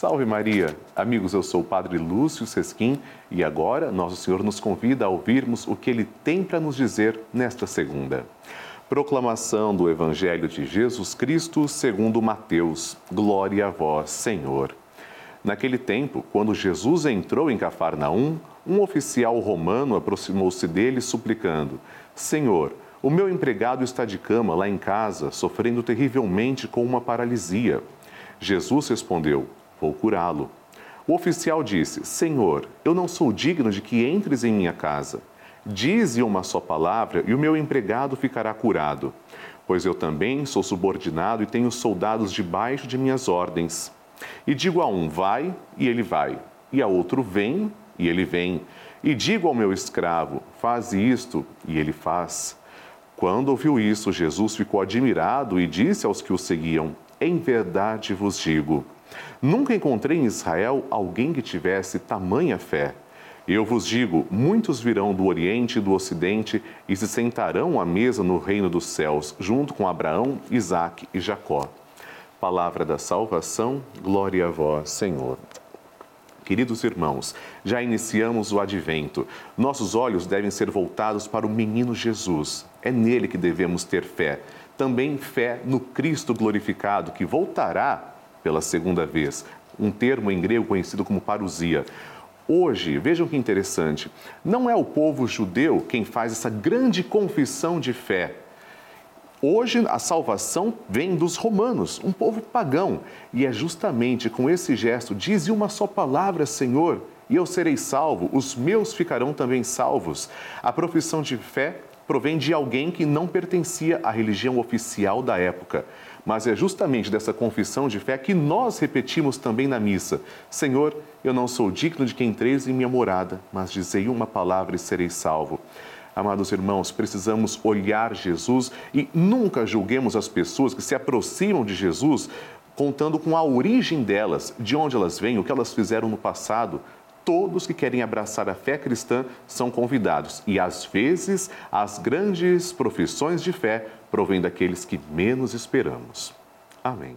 Salve Maria! Amigos, eu sou o Padre Lúcio Sesquim e agora Nosso Senhor nos convida a ouvirmos o que Ele tem para nos dizer nesta segunda. Proclamação do Evangelho de Jesus Cristo segundo Mateus. Glória a vós, Senhor. Naquele tempo, quando Jesus entrou em Cafarnaum, um oficial romano aproximou-se dele suplicando: Senhor, o meu empregado está de cama lá em casa, sofrendo terrivelmente com uma paralisia. Jesus respondeu: vou curá-lo. O oficial disse: Senhor, eu não sou digno de que entres em minha casa. Dize uma só palavra e o meu empregado ficará curado. Pois eu também sou subordinado e tenho soldados debaixo de minhas ordens. E digo a um: vai, e ele vai. E a outro: vem, e ele vem. E digo ao meu escravo: faz isto, e ele faz. Quando ouviu isso, Jesus ficou admirado e disse aos que o seguiam: Em verdade vos digo Nunca encontrei em Israel alguém que tivesse tamanha fé. Eu vos digo: muitos virão do Oriente e do Ocidente e se sentarão à mesa no reino dos céus, junto com Abraão, Isaque e Jacó. Palavra da salvação, glória a vós, Senhor. Queridos irmãos, já iniciamos o advento. Nossos olhos devem ser voltados para o menino Jesus. É nele que devemos ter fé. Também fé no Cristo glorificado, que voltará pela segunda vez, um termo em grego conhecido como parousia. Hoje, vejam que interessante, não é o povo judeu quem faz essa grande confissão de fé. Hoje a salvação vem dos romanos, um povo pagão, e é justamente com esse gesto, dize uma só palavra, Senhor, e eu serei salvo, os meus ficarão também salvos. A profissão de fé provém de alguém que não pertencia à religião oficial da época. Mas é justamente dessa confissão de fé que nós repetimos também na missa: Senhor, eu não sou digno de que entreis em minha morada, mas dizei uma palavra e serei salvo. Amados irmãos, precisamos olhar Jesus e nunca julguemos as pessoas que se aproximam de Jesus contando com a origem delas, de onde elas vêm, o que elas fizeram no passado. Todos que querem abraçar a fé cristã são convidados e, às vezes, as grandes profissões de fé provém daqueles que menos esperamos. Amém.